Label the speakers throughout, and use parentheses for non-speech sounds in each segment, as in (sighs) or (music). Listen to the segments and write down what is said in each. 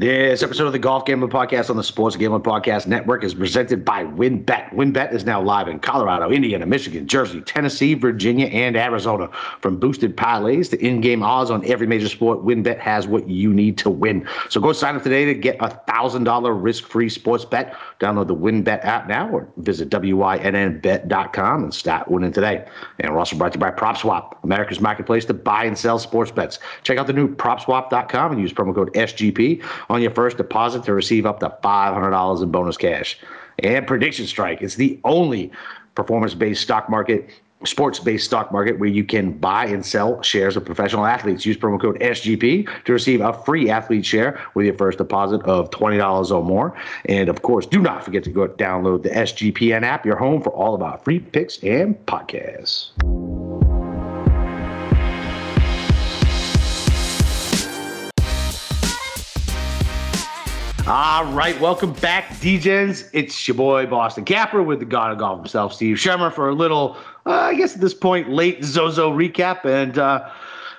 Speaker 1: This episode of the Golf Gambling Podcast on the Sports Gambling Podcast Network is presented by WynnBET. WynnBET is now live in Colorado, Indiana, Michigan, Jersey, Tennessee, Virginia, and Arizona. From boosted parlays to in-game odds on every major sport, WynnBET has what you need to win. So go sign up today to get a thousand dollar risk-free sports bet. Download the WynnBET app now or visit wynnbet.com and start winning today. And we're also brought to you by PropSwap, America's marketplace to buy and sell sports bets. Check out the new PropSwap.com and use promo code SGP on your first deposit to receive up to $500 in bonus cash. And Prediction Strike is the only performance based stock market, sports based stock market where you can buy and sell shares of professional athletes. Use promo code SGP to receive a free athlete share with your first deposit of $20 or more. And of course, do not forget to go download the SGPN app, your home for all of our free picks and podcasts. All right, welcome back, DJs. It's your boy Boston Capper with the God of Golf himself, Steve Shermer, for a little, uh, I guess at this point, late Zozo recap and uh,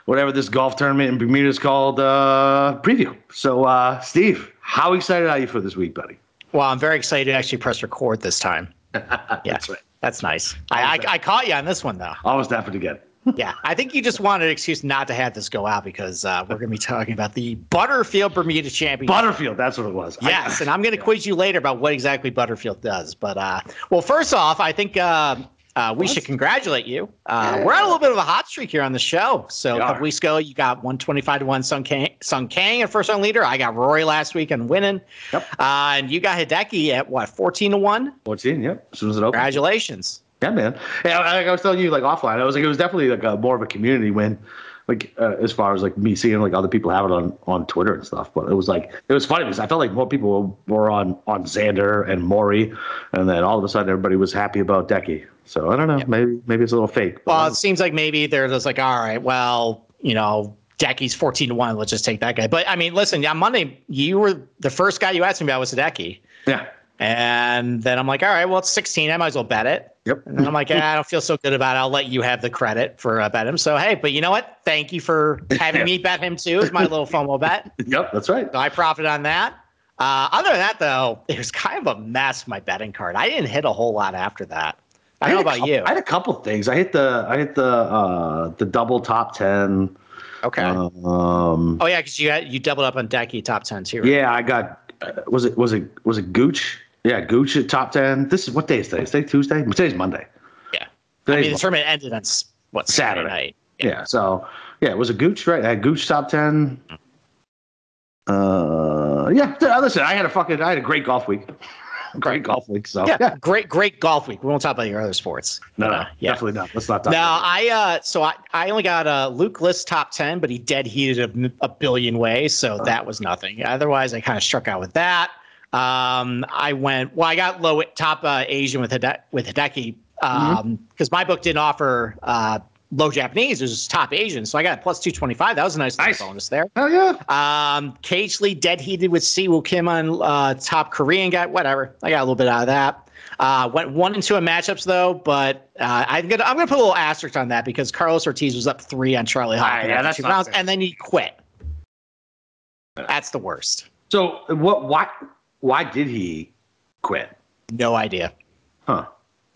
Speaker 1: whatever this golf tournament in Bermuda is called uh, preview. So, uh, Steve, how excited are you for this week, buddy?
Speaker 2: Well, I'm very excited to actually press record this time. (laughs) Yeah,
Speaker 1: That's right.
Speaker 2: That's nice. I, I, I caught you on this one though.
Speaker 1: Almost get it.
Speaker 2: Yeah, I think you just wanted an excuse not to have this go out because uh, we're going to be talking about the Butterfield Bermuda Championship.
Speaker 1: Butterfield, that's what it was. I-
Speaker 2: Yes, and I'm going to quiz you later about what exactly Butterfield does. But uh, well, first off, I think uh, uh, we should congratulate you. Uh, We're on a little bit of a hot streak here on the show. So
Speaker 1: We
Speaker 2: a couple weeks ago, you got 125 to one Sung Kang, Sung Kang at first on leader. I got Rory last week and winning.
Speaker 1: Yep.
Speaker 2: Uh, and you got Hideki at what 14 to one.
Speaker 1: 14, yep. As soon as it opens.
Speaker 2: Congratulations.
Speaker 1: Yeah, man. Yeah, like I was telling you, like offline, I was like, it was definitely like a, more of a community win, like uh, as far as like me seeing like other people have it on on Twitter and stuff. But it was like it was funny because I felt like more people were on on Xander and Maury, and then all of a sudden everybody was happy about Decky. So I don't know, maybe maybe it's a little fake. but-
Speaker 2: Well, it seems like maybe they're just like, all right, well, you know, Decky's 14 to 1. Let's just take that guy. But I mean, listen, on Monday, you were the first guy you asked me about was Hideki.
Speaker 1: yeah,
Speaker 2: And then I'm like, all right, well, it's 16. I might as well bet it.
Speaker 1: Yep.
Speaker 2: And I'm like, "Ah, I don't feel so good about it. I'll let you have the credit for uh, bet him. So, hey, but you know what? Thank you for having me bet him too. It's my little FOMO bet. (laughs)
Speaker 1: Yep, that's right.
Speaker 2: So I profit on that. Uh, other than that, though, it was kind of a mess, my betting card. I didn't hit a whole lot after that. I don't know about
Speaker 1: couple-
Speaker 2: you.
Speaker 1: I had a couple things. I hit the I hit the uh the double top ten.
Speaker 2: Okay.
Speaker 1: Um,
Speaker 2: oh, yeah, because you, had- you doubled up on Decky top 10 too. right?
Speaker 1: Yeah, I got. Uh, was it was it was it Gooch? Yeah, Gooch at top ten. This is what day is today? Is today Tuesday? Today's Monday.
Speaker 2: Yeah. I mean, the tournament ended on what Saturday,
Speaker 1: Saturday.
Speaker 2: night.
Speaker 1: yeah. So yeah, it was a Gooch right? I had Gooch top ten. Uh, yeah. Listen, I had a fucking I had a great golf week. (laughs) great golf week. So
Speaker 2: Yeah,
Speaker 1: yeah.
Speaker 2: great, great golf week. We won't talk about your other sports.
Speaker 1: No, no,
Speaker 2: Uh, yeah.
Speaker 1: definitely not. Let's not talk.
Speaker 2: No,
Speaker 1: about
Speaker 2: I uh, so I, I only got uh, Luke List top ten, but he dead heated a, a billion ways, so that was nothing. Otherwise, I kind of struck out with that. Um, I went well. I got low top uh, Asian with Hide- with Hideki um, because my book didn't offer uh, low Japanese. It was top Asian, so I got plus two twenty five. That was a nice,
Speaker 1: Nice.
Speaker 2: bonus there.
Speaker 1: Hell yeah.
Speaker 2: Um, KH Lee dead heated with Siwoo Kim on uh, top Korean guy. Whatever. I got a little bit out of that. Uh, went one and two in matchups though, but uh, I'm gonna I'm gonna put a little asterisk on that because Carlos Ortiz was up three on Charlie Hawk
Speaker 1: Ah, yeah, that's
Speaker 2: rounds, and then he quit. That's the worst.
Speaker 1: So what? Why? Why did he quit?
Speaker 2: No idea.
Speaker 1: Huh?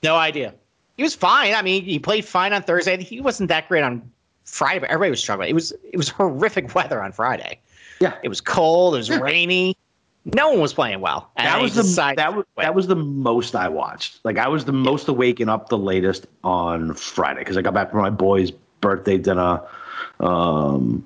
Speaker 2: No idea. He was fine. I mean, he played fine on Thursday. He wasn't that great on Friday, but everybody was struggling. It was it was horrific (laughs) weather on Friday.
Speaker 1: Yeah.
Speaker 2: It was cold. It was rainy. No one was playing well.
Speaker 1: That was the that was that was the most I watched. Like I was the most awake and up the latest on Friday because I got back from my boy's birthday dinner, um,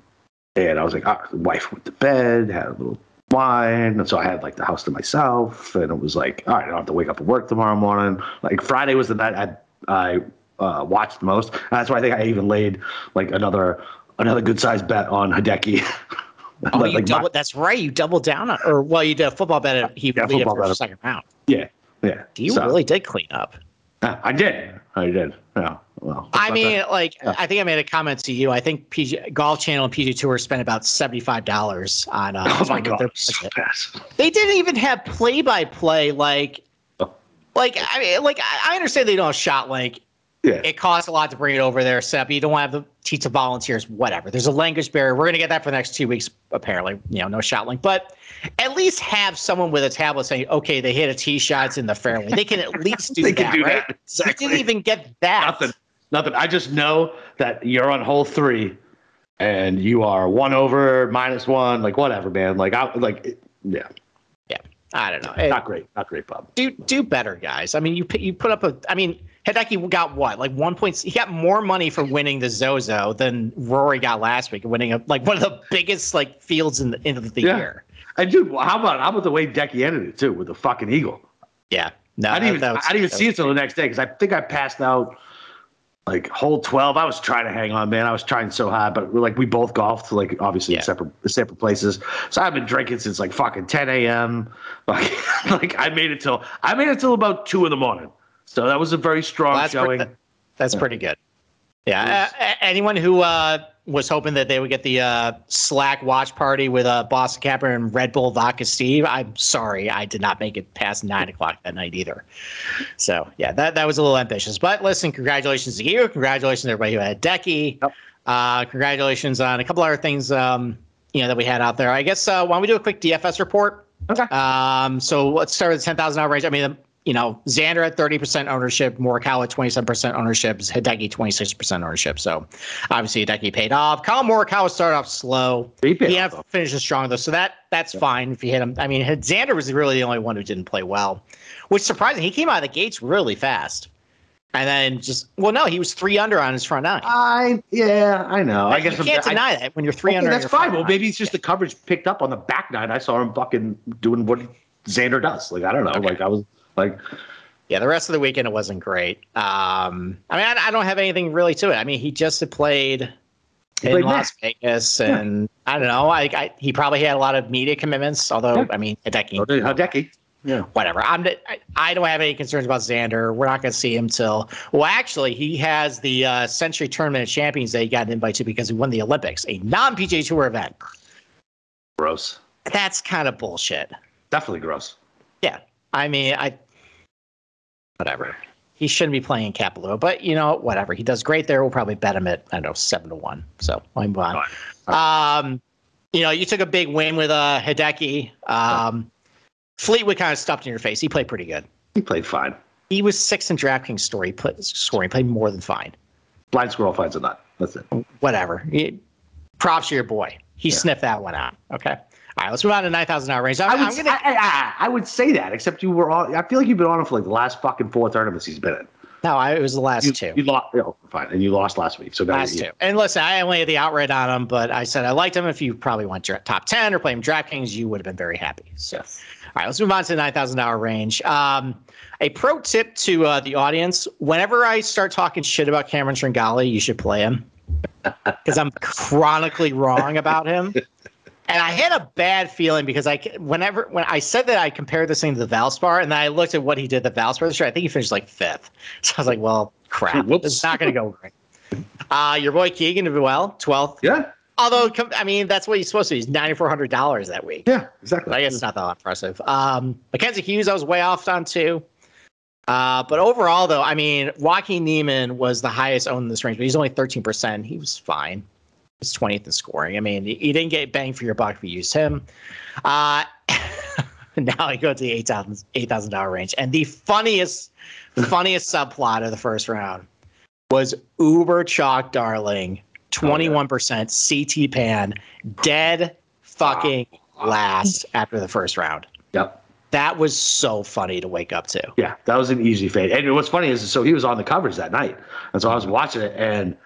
Speaker 1: and I was like, ah, the wife went to bed, had a little wine, and so I had like the house to myself, and it was like, all right, I don't have to wake up and work tomorrow morning. Like Friday was the night I I uh, watched the most. And that's why I think I even laid like another another good sized bet on Hideki. (laughs)
Speaker 2: Oh,
Speaker 1: Like,
Speaker 2: you
Speaker 1: my-
Speaker 2: double, that's right. You doubled down on, or well, you did a football bet. At, he
Speaker 1: Yeah,
Speaker 2: lead
Speaker 1: football
Speaker 2: for
Speaker 1: bet.
Speaker 2: the second round.
Speaker 1: yeah, yeah.
Speaker 2: You
Speaker 1: So-
Speaker 2: really did clean up.
Speaker 1: I did. I did. Yeah. Well.
Speaker 2: I mean,
Speaker 1: uh,
Speaker 2: like,
Speaker 1: yeah.
Speaker 2: I think I made a comment to you. I think PG Golf Channel and PG Tour spent about seventy five dollars on. Uh,
Speaker 1: oh my god.
Speaker 2: their
Speaker 1: so.
Speaker 2: They didn't even have play by play. Like,
Speaker 1: Oh.
Speaker 2: like I mean, like I understand they don't have shot link
Speaker 1: Yeah.
Speaker 2: It costs a lot to bring it over there, Sep. You don't have to teach the volunteers, whatever. There's a language barrier. We're going to get that for the next two weeks, apparently. You know, no shot link. But at least have someone with a tablet saying, okay, they hit a tee shot, it's in the fairway. They can at least (laughs) do
Speaker 1: They
Speaker 2: that,
Speaker 1: can do
Speaker 2: right?
Speaker 1: that. Exactly.
Speaker 2: Didn't even get that.
Speaker 1: Nothing. Nothing. I just know that you're on hole three, and you are one over, minus one, like whatever, man. Like I like, it- yeah,
Speaker 2: I don't know. It-
Speaker 1: not great, not great, Bob.
Speaker 2: do do better, guys. I mean, you put- you put up a. I mean, Hideki got what? Like one point. He got more money for winning the Zozo than Rory got last week, winning a, like one of the biggest like fields in the end of the
Speaker 1: Yeah.
Speaker 2: year.
Speaker 1: And dude, how about how about the way Decky ended it too with the fucking eagle?
Speaker 2: Yeah. No,
Speaker 1: I didn't even
Speaker 2: was-
Speaker 1: I didn't even see it till the next day because I think I passed out like hole twelve. I was trying to hang on, man. I was trying so hard, but like we both golfed, like obviously
Speaker 2: Yeah.
Speaker 1: in separate separate places. So I've been drinking since like fucking ten a.m. (laughs) Like, like I made it till I made it till about two in the morning. So that was a very strong
Speaker 2: Well, that's
Speaker 1: showing.
Speaker 2: that- that's
Speaker 1: Yeah.
Speaker 2: pretty good. Yeah. Uh, anyone who uh, was hoping that they would get the uh, Slack watch party with uh, Boston Capper and Red Bull Vodka Steve, I'm sorry, I did not make it past nine o'clock that night either. So yeah, that that was a little ambitious. But listen, congratulations to you. Congratulations to everybody who had Decky.
Speaker 1: Yep.
Speaker 2: Uh, congratulations on a couple other things. Um, you know that we had out there. I guess uh, why don't we do a quick DFS report?
Speaker 1: Okay.
Speaker 2: Um, so let's start with the ten thousand dollar range. I mean, you know, Xander at thirty percent ownership, Morikawa at twenty seven percent ownership, Hideki twenty six percent ownership. So obviously Hideki paid off. Collin Morikawa started off slow.
Speaker 1: He
Speaker 2: He
Speaker 1: off,
Speaker 2: had finishes strong though, so that that's fine if you hit him. I mean, Xander was really the only one who didn't play well, which surprising. He came out of the gates really fast, and then just well, no, he was three under on his front nine.
Speaker 1: I yeah, I know. I guess
Speaker 2: you
Speaker 1: I'm-
Speaker 2: can't
Speaker 1: I-
Speaker 2: deny that when you're three
Speaker 1: Okay,
Speaker 2: under.
Speaker 1: that's fine. Well,
Speaker 2: nine.
Speaker 1: maybe it's just the coverage picked up on the back nine. I saw him fucking doing what Xander does. Like I don't know.
Speaker 2: Okay.
Speaker 1: Like I was like
Speaker 2: Yeah, the rest of the weekend it wasn't great. Um, I mean, I, I don't have anything really to it. I mean, he just had played
Speaker 1: He
Speaker 2: in
Speaker 1: played
Speaker 2: Las Vegas, and I don't know. I, I he probably had a lot of media commitments. Although,
Speaker 1: Yeah.
Speaker 2: I mean, Hideki,
Speaker 1: Hideki. Yeah.
Speaker 2: whatever. I'm I, I don't have any concerns about Xander. We're not going to see him till well, actually, he has the uh, Sentry Tournament of Champions that he got an invite to because he won the Olympics, a non PGA Tour event.
Speaker 1: Gross.
Speaker 2: That's kind of bullshit.
Speaker 1: Definitely gross.
Speaker 2: Yeah, I mean, I whatever. He shouldn't be playing in Kapalua, but you know, whatever. He does great there. We'll probably bet him at I don't know seven to one. So I move on. Um, you know, you took a big win with uh Hideki. Um, Fleetwood kind of stuffed in your face. He played pretty good.
Speaker 1: He played fine.
Speaker 2: He was sixth in DraftKings story play, scoring. Played more than fine.
Speaker 1: Blind squirrel finds a nut. That's it.
Speaker 2: Whatever. He- props to your boy. He sniffed that one out. Okay. All right. Let's move on to nine thousand dollar range. I'm,
Speaker 1: I would,
Speaker 2: gonna.
Speaker 1: I, I, I would say that, except you were on. I feel like you've been on him for like the last fucking four tournaments he's been in.
Speaker 2: no, I, it was the last
Speaker 1: You,
Speaker 2: two.
Speaker 1: you lost. You know, fine, and you lost last week. So
Speaker 2: Last
Speaker 1: you,
Speaker 2: two. And listen, I only had the outright on him, but I said I liked him. If you probably went top 10 or play him DraftKings, you would have been very happy. So, all right, let's move on to the $9,000 range. Um, a pro tip to uh, the audience whenever I start talking shit about Cameron Tringale, you should play him because I'm chronically wrong about him. (laughs) And I had a bad feeling because I, whenever when I said that I compared this thing to the Valspar, and then I looked at what he did the Valspar this year, I think he finished like fifth. (laughs) So I was like, well, crap,
Speaker 1: Whoops.
Speaker 2: it's not going to go great. Uh, your boy Keegan did well, 12th.
Speaker 1: Yeah.
Speaker 2: Although, I mean, that's what he's supposed to. He's ninety four hundred dollars that week.
Speaker 1: Yeah. Exactly.
Speaker 2: I guess it's not that impressive. Um, Mackenzie Hughes, I was way off on too. Uh, but overall, though, I mean, Joaquin Niemann was the highest owned in this range, but he's only thirteen percent. He was fine. He's twentieth in scoring. I mean, you didn't get bang for your buck if you used him. Uh, (laughs) now I go to the eight thousand eight thousand dollar range, and the funniest, funniest subplot of the first round was Uber Chalk Darling, twenty one percent CT Pan, dead fucking last after the first round.
Speaker 1: Yep.
Speaker 2: That was so funny to wake up to.
Speaker 1: Yeah, that was an easy fade. And what's funny is, so he was on the covers that night, and so I was watching it, and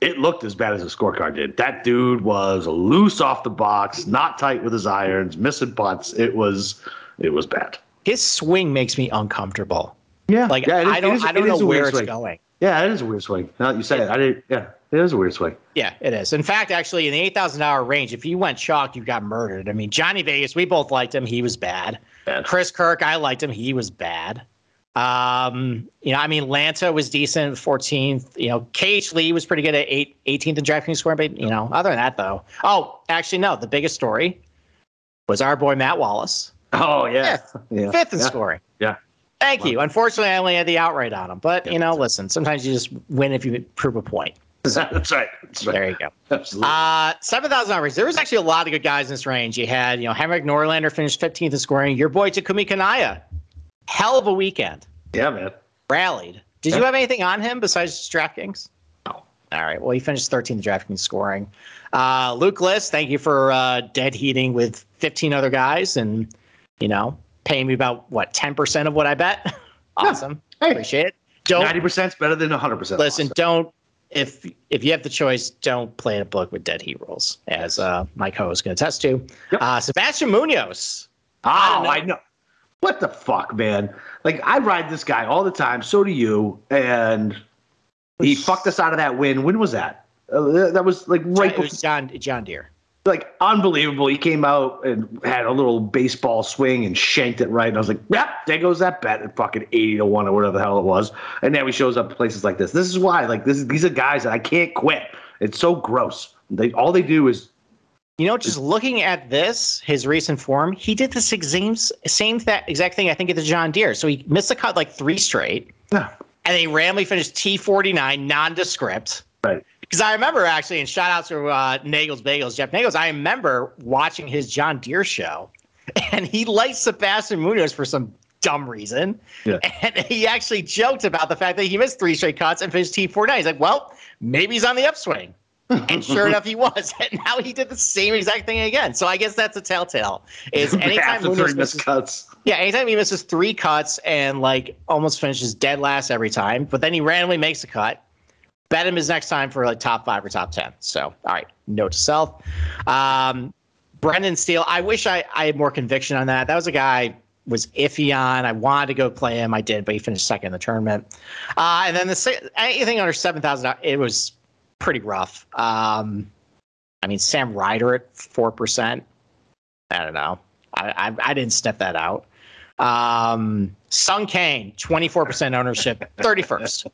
Speaker 1: it looked as bad as the scorecard did. That dude was loose off the box, not tight with his irons, missing putts. It was, it was bad.
Speaker 2: His swing makes me uncomfortable.
Speaker 1: Yeah,
Speaker 2: Like
Speaker 1: yeah, it is-
Speaker 2: I don't,
Speaker 1: it is-
Speaker 2: I don't know where it's
Speaker 1: swing.
Speaker 2: going.
Speaker 1: Yeah, it is a weird swing. Now you say it, I didn't. Yeah, it is a weird swing.
Speaker 2: Yeah, it is. In fact, actually, in the eight thousand hour range, if you went chalk, you got murdered. I mean, Johnny Vegas, we both liked him. He was bad.
Speaker 1: Bad.
Speaker 2: Chris Kirk, I liked him. He was bad. Um, you know, I mean, Lanto was decent, 14th. You know, KH Lee was pretty good at eight, 18th in DraftKings scoring. But you know, other than that, though, oh, actually, no. The biggest story was our boy Matt Wallace,
Speaker 1: Oh yeah, yeah,
Speaker 2: fifth in
Speaker 1: yeah.
Speaker 2: scoring.
Speaker 1: Yeah.
Speaker 2: Thank you. Unfortunately, I only had the outright on him, but you know, listen. Sometimes you just win if you prove a point. (laughs)
Speaker 1: That's right. That's right.
Speaker 2: There you go.
Speaker 1: Absolutely.
Speaker 2: Uh, seven thousand dollars. There was actually a lot of good guys in this range. You had, you know, Henrik Norlander finished 15th in scoring. Your boy Takumi Kanaya, hell of a weekend.
Speaker 1: yeah, man.
Speaker 2: Rallied. Did you have anything on him besides DraftKings?
Speaker 1: No.
Speaker 2: All right. Well, he finished 13th in DraftKings scoring. Uh, Luke List, thank you for uh, dead heating with 15 other guys and, you know, paying me about what 10% of what I bet. awesome.
Speaker 1: Hey.
Speaker 2: Appreciate it. Don't
Speaker 1: Ninety percent is better than hundred percent.
Speaker 2: listen. Don't if if you have the choice, don't play a book with dead heat rules, as uh, my co-host can attest to.
Speaker 1: Yep.
Speaker 2: Uh, Sebastian Munoz.
Speaker 1: Oh,
Speaker 2: I
Speaker 1: I
Speaker 2: don't
Speaker 1: know. What the fuck, man? Like I ride this guy all the time. So do you. And he fucked us out of that win. When was that? Uh, that was like right
Speaker 2: It
Speaker 1: before.
Speaker 2: was John John Deere.
Speaker 1: like unbelievable. He came out and had a little baseball swing and shanked it right. And I was like, yep, there goes that bet at fucking 80 to 1 or whatever the hell it was. And now he shows up places like this. This is why, like, this is, these are guys that I can't quit. It's so gross. They all they do is
Speaker 2: You know, just looking at this, his recent form, he did this same same th- exact thing. I think at the John Deere. So he missed the cut like three straight,
Speaker 1: yeah,
Speaker 2: and he randomly finished T forty nine nondescript.
Speaker 1: right.
Speaker 2: Because I remember actually, and shout out to uh, Nagels Bagels, Jeff Nagels. I remember watching his John Deere show, (laughs) and he liked Sebastian Munoz for some dumb reason.
Speaker 1: Yeah.
Speaker 2: And (laughs) he actually joked about the fact that he missed three straight cuts and finished T forty nine. He's like, well, maybe he's on the upswing. And sure enough, he was. (laughs) And now he did the same exact thing again. So I guess that's a telltale. Is (laughs) anytime
Speaker 1: After
Speaker 2: Munoz
Speaker 1: three missed
Speaker 2: misses,
Speaker 1: cuts.
Speaker 2: yeah, anytime he misses three cuts and like almost finishes dead last every time, but then he randomly makes a cut. Bet him his next time for like top five or top ten. So, all right, note to self. Um, Brendan Steele, I wish I, I had more conviction on that. That was a guy was iffy on. I wanted to go play him. I did, but he finished second in the tournament. Uh, and then the anything under seven thousand, it was pretty rough. Um, I mean, Sam Ryder at four percent. I don't know. I, I I didn't sniff that out. Um, Sung Kang, twenty four percent ownership, (laughs) thirty first.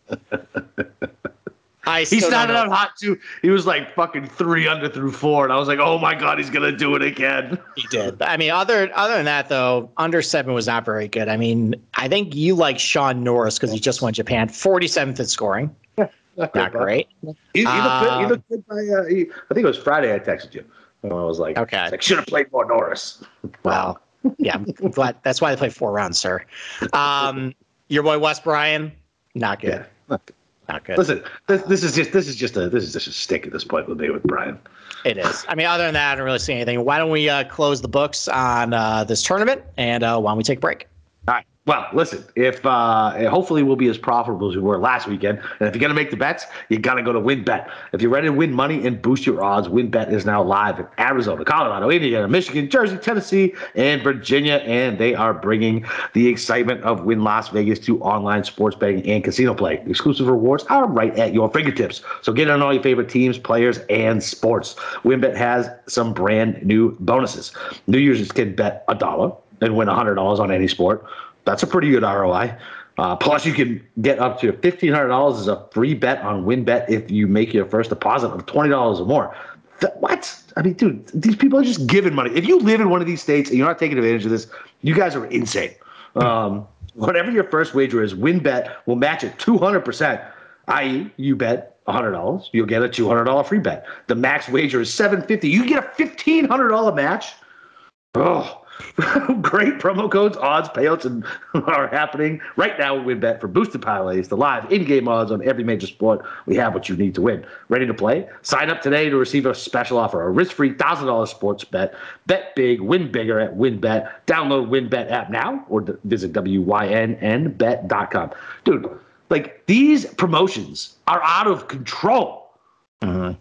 Speaker 2: I
Speaker 1: He started out hot too. He was like fucking three under through four, and I was like, "Oh my god, he's gonna do it again."
Speaker 2: He did. I mean, other other than that, though, under seven was not very good. I mean, I think you like Shaun Norris because he just won Japan, forty seventh in scoring. Not great.
Speaker 1: He, he looked good. He
Speaker 2: Um,
Speaker 1: looked good by. Uh, I think it was Friday. I texted you. And I was like,
Speaker 2: Okay.
Speaker 1: like should have played more Norris. (laughs)
Speaker 2: Wow. Yeah, I'm glad. That's why they play four rounds, sir. Um, your boy Wes Bryan, not good.
Speaker 1: Yeah.
Speaker 2: Not good.
Speaker 1: Listen, this, this is just this is just a this is just a stick at this point with me with Bryan.
Speaker 2: It is. I mean, other than that, I don't really see anything. Why don't we uh, close the books on uh, this tournament and uh, why don't we take a break?
Speaker 1: Well, listen. If uh, hopefully we'll be as profitable as we were last weekend, and if you're gonna make the bets, you gotta go to WynnBET. If you're ready to win money and boost your odds, WynnBET is now live in Arizona, Colorado, Indiana, Michigan, Jersey, Tennessee, and Virginia, and they are bringing the excitement of Wynn Las Vegas to online sports betting and casino play. Exclusive rewards are right at your fingertips. So get on all your favorite teams, players, and sports. WynnBET has some brand new bonuses. New users can bet a dollar and win $100 on any sport. That's a pretty good ROI. Uh, plus, you can get up to $1,500 as a free bet on WynnBET if you make your first deposit of $20 or more. Th- what? I mean, dude, these people are just giving money. If you live in one of these states and you're not taking advantage of this, you guys are insane. Um, whatever your first wager is, WynnBET will match it 200%, i.e., you bet $100, you'll get a $200 free bet. The max wager is 750. You get a $1,500 match. Oh, (laughs) great promo codes, odds, payouts, and (laughs) are happening right now with WynnBET for boosted parlays, the live in-game odds on every major sport. We have what you need to win. Ready to play? Sign up today to receive a special offer, a risk-free thousand dollars sports bet. Bet big, win bigger at WynnBET. Download WynnBET app now or visit wynnbet.com. Dude, like these promotions are out of control. Out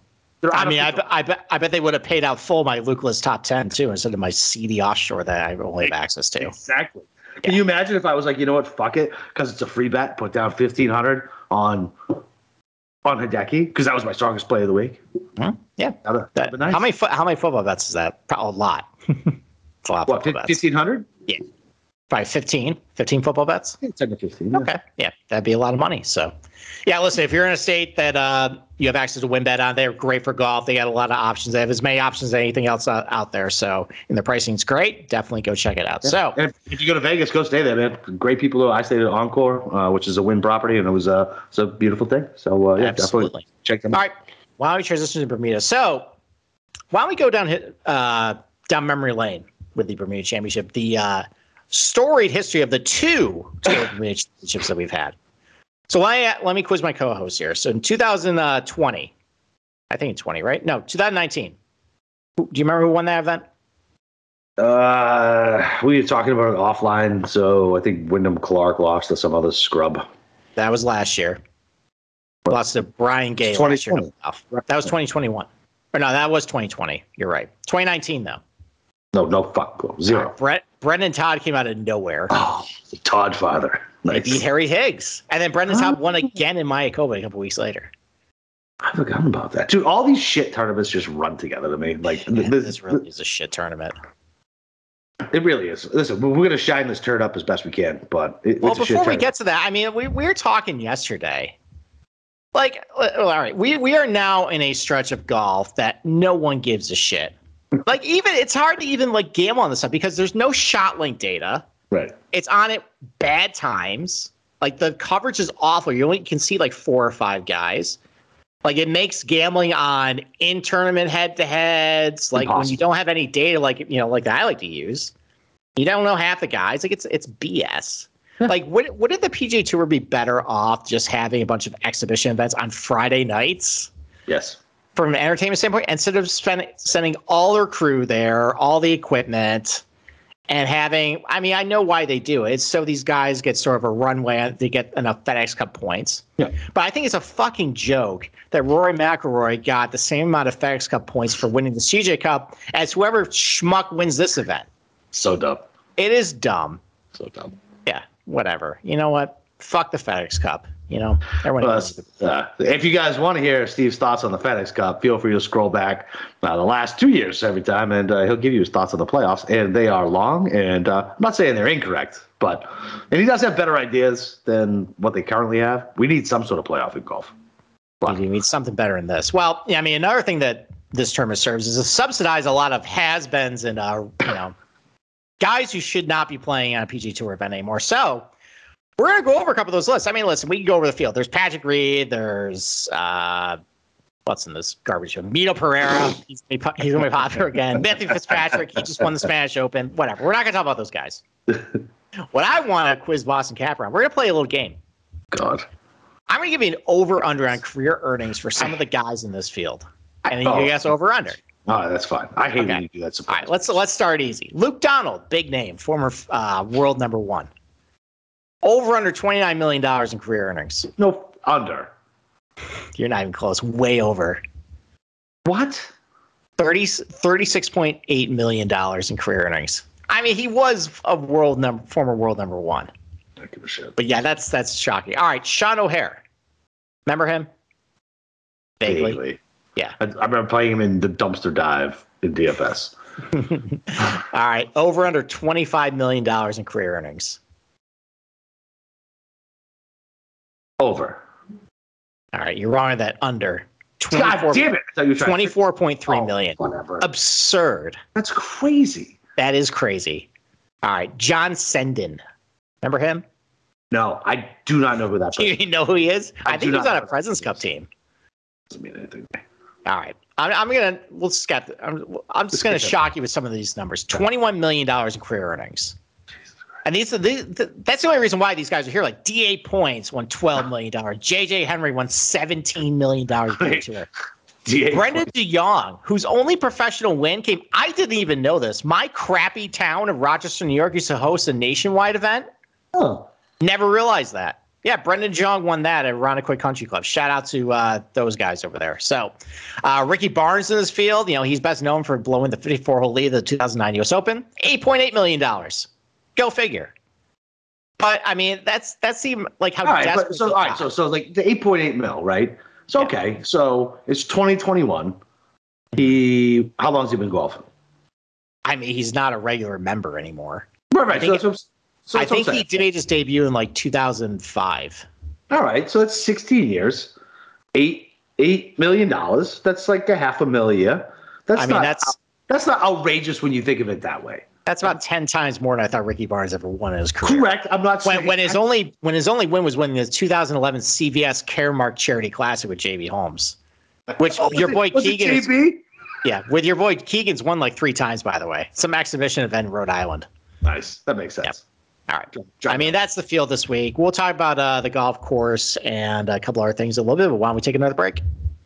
Speaker 2: I mean, I, bet- I bet I bet they would have paid out full my Luke List top ten too instead of my CD offshore that I only have access to.
Speaker 1: Exactly. Can you imagine if I was like, you know what, fuck it, because it's a free bet, put down fifteen hundred on on Hideki, because that was my strongest play of the week.
Speaker 2: Hmm? Yeah.
Speaker 1: That'd,
Speaker 2: That-
Speaker 1: that'd be nice.
Speaker 2: How many fo- how many football bets is that? A lot. (laughs) it's a lot.
Speaker 1: What, fifteen hundred?
Speaker 2: Yeah. Probably 15, 15 football bets.
Speaker 1: Yeah, 10 to 15. yeah.
Speaker 2: Okay. Yeah, that'd be a lot of money. So, yeah, listen, if you're in a state that uh, you have access to WynnBET on, they're great for golf. They got a lot of options. They have as many options as anything else out, out there. So, and the pricing's great. Definitely go check it out. So,
Speaker 1: And if, you go to Vegas, go stay there, man. Great people. I stayed at Encore, uh, which is a Wynn property, and it was uh, it's a beautiful thing. So uh, yeah,
Speaker 2: Absolutely.
Speaker 1: definitely check them out.
Speaker 2: All right. why don't we transition to Bermuda? So, why don't we go down uh, down memory lane with the Bermuda Championship? The uh, storied history of the two Championships (sighs) that we've had. So, I, let me quiz my co-host here. So, in 2020, I think it's 20, right? No, 2019. Do you remember who won that event?
Speaker 1: Uh, we were talking about it offline, so I think Wyndham Clark lost to some other scrub.
Speaker 2: That was last year. Lost to Brian Gay last year.
Speaker 1: 2020.
Speaker 2: That was 2021. Or no, that was 2020. You're right. 2019 though.
Speaker 1: No, no fuck, zero.
Speaker 2: Brett Brendan Todd came out of nowhere.
Speaker 1: Oh, the Todd father. Nice.
Speaker 2: beat Harry Higgs, and then Brendan Todd won oh. again in Mayakoba a couple weeks later.
Speaker 1: I forgot about that. Dude, all these shit tournaments just run together to me. Like (laughs)
Speaker 2: Yeah,
Speaker 1: this,
Speaker 2: this really is a shit tournament.
Speaker 1: it really is. Listen, we're gonna shine this turd up as best we can, but it,
Speaker 2: Well,
Speaker 1: it's a shit
Speaker 2: before we get to that, I mean, we, we were talking yesterday. Like, all right, we, we are now in a stretch of golf that no one gives a shit. Like, even it's hard to even like gamble on this stuff because there's no shot link data.
Speaker 1: right.
Speaker 2: It's on at bad times. Like the coverage is awful. You only can see like four or five guys. Like it makes gambling on in tournament head to heads. Like when you don't have any data, like you know, like that I like to use. You don't know half the guys. Like it's it's BS. like would would the PGA Tour be better off just having a bunch of exhibition events on Friday nights?
Speaker 1: Yes.
Speaker 2: From an entertainment standpoint instead of spend, sending all their crew there, all the equipment, and having. I mean, I know why they do it. It's so these guys get sort of a runway. They get enough FedEx Cup points.
Speaker 1: Yeah.
Speaker 2: But I think it's a fucking joke that Rory McIlroy got the same amount of FedEx Cup points for winning the CJ Cup as whoever schmuck wins this event.
Speaker 1: So dumb.
Speaker 2: It is dumb.
Speaker 1: So dumb.
Speaker 2: Yeah. Whatever. You know what? Fuck the FedEx Cup. You know, everyone.
Speaker 1: Well,
Speaker 2: knows.
Speaker 1: uh, if you guys want to hear Steve's thoughts on the FedEx Cup, feel free to scroll back uh, the last two years every time, and uh, he'll give you his thoughts on the playoffs. And they are long, and uh, I'm not saying they're incorrect, but and he does have better ideas than what they currently have. We need some sort of playoff in golf.
Speaker 2: You need something better than this. Well, yeah, I mean, another thing that this tournament serves is to subsidize a lot of has-beens and uh, you know guys who should not be playing on a PG Tour event anymore. So we're gonna go over a couple of those lists. I mean, listen, we can go over the field. There's Patrick Reed. There's uh, what's in this garbage? Mito Pereira. He's he's gonna be popular again. (laughs) Matthew Fitzpatrick. He just won the Spanish Open. Whatever. We're not gonna talk about those guys. (laughs) what I want to quiz Boston Cap around. We're gonna play a little game.
Speaker 1: God.
Speaker 2: I'm going to give you an over under on career earnings for some of the guys in this field. And then you
Speaker 1: Oh.
Speaker 2: can guess over under.
Speaker 1: Oh, that's fine. I hate
Speaker 2: Okay.
Speaker 1: when you do that.
Speaker 2: All right, let's let's start easy. Luke Donald, big name, former uh, world number one. Over under twenty nine million dollars in career earnings.
Speaker 1: no under.
Speaker 2: You're not even close. Way over.
Speaker 1: What?
Speaker 2: 30, 36.8 million dollars in career earnings. I mean, he was a world number former world number one.
Speaker 1: I give a shit.
Speaker 2: But yeah, that's that's shocking. All right, Sean O'Hair. Remember him? Vaguely.
Speaker 1: Vaguely.
Speaker 2: Yeah.
Speaker 1: I, I remember playing him in the dumpster dive in DFS. (laughs)
Speaker 2: All right, over under twenty five million dollars in career earnings.
Speaker 1: Over.
Speaker 2: All right, you're wrong on that. Under
Speaker 1: God damn it! I you were trying
Speaker 2: Twenty four point three
Speaker 1: Oh,
Speaker 2: million.
Speaker 1: Whatever.
Speaker 2: Absurd.
Speaker 1: That's crazy.
Speaker 2: That is crazy. All right, John Senden. Remember him?
Speaker 1: No, I do not know who that (laughs)
Speaker 2: Do
Speaker 1: person
Speaker 2: you know who he is?
Speaker 1: I
Speaker 2: I, think he was on a President's Cup team.
Speaker 1: doesn't mean anything.
Speaker 2: All right, I'm, I'm gonna let's skip. I'm, I'm just
Speaker 1: Let's
Speaker 2: gonna shock you with some of these numbers. Twenty one million dollars in career earnings. And these, are these the, that's the only reason why these guys are here. Like DA Points won twelve (laughs) million dollars. JJ Henry won seventeen million dollars.
Speaker 1: Wait.
Speaker 2: tour.
Speaker 1: DA
Speaker 2: Brendan DeYoung, whose only professional win came, I didn't even know this. My crappy town of Rochester, New York used to host a nationwide event.
Speaker 1: Oh,
Speaker 2: Never realized that. Yeah, Brendon de Jonge won that at Irondequoit Country Club. Shout out to uh, those guys over there. So, uh, Ricky Barnes in this field, you know, he's best known for blowing the 54 hole lead of the 2009 US Open. $8.8 million. Go figure. But I mean, that's that seemed like how
Speaker 1: all right. But, so all right.
Speaker 2: got.
Speaker 1: So so like the eight point eight mil, right? So
Speaker 2: Yeah.
Speaker 1: okay. So it's twenty twenty one. He how long has he been golfing?
Speaker 2: I mean, he's not a regular member anymore.
Speaker 1: Right. Right.
Speaker 2: think
Speaker 1: So, so So
Speaker 2: I think he made his debut in like 2005.
Speaker 1: All right, so that's 16 years, eight eight million dollars. That's like a half a million. That's
Speaker 2: I mean,
Speaker 1: not,
Speaker 2: that's
Speaker 1: that's not outrageous when you think of it that way.
Speaker 2: That's about 10 times more than I thought Ricky Barnes ever won in his career.
Speaker 1: Correct. I'm not
Speaker 2: When,
Speaker 1: saying
Speaker 2: when his only when his only win was winning the 2011 CVS Caremark Charity Classic with JB Holmes, which
Speaker 1: Oh,
Speaker 2: your boy
Speaker 1: it
Speaker 2: Keegan, is-
Speaker 1: JB?
Speaker 2: yeah, with your boy Keegan's won like three times by the way. Some exhibition event in Rhode Island.
Speaker 1: Nice. That makes sense.
Speaker 2: All right. I mean, that's the field this week. We'll talk about uh, the golf course and a couple other things a little bit, but why don't we take another break?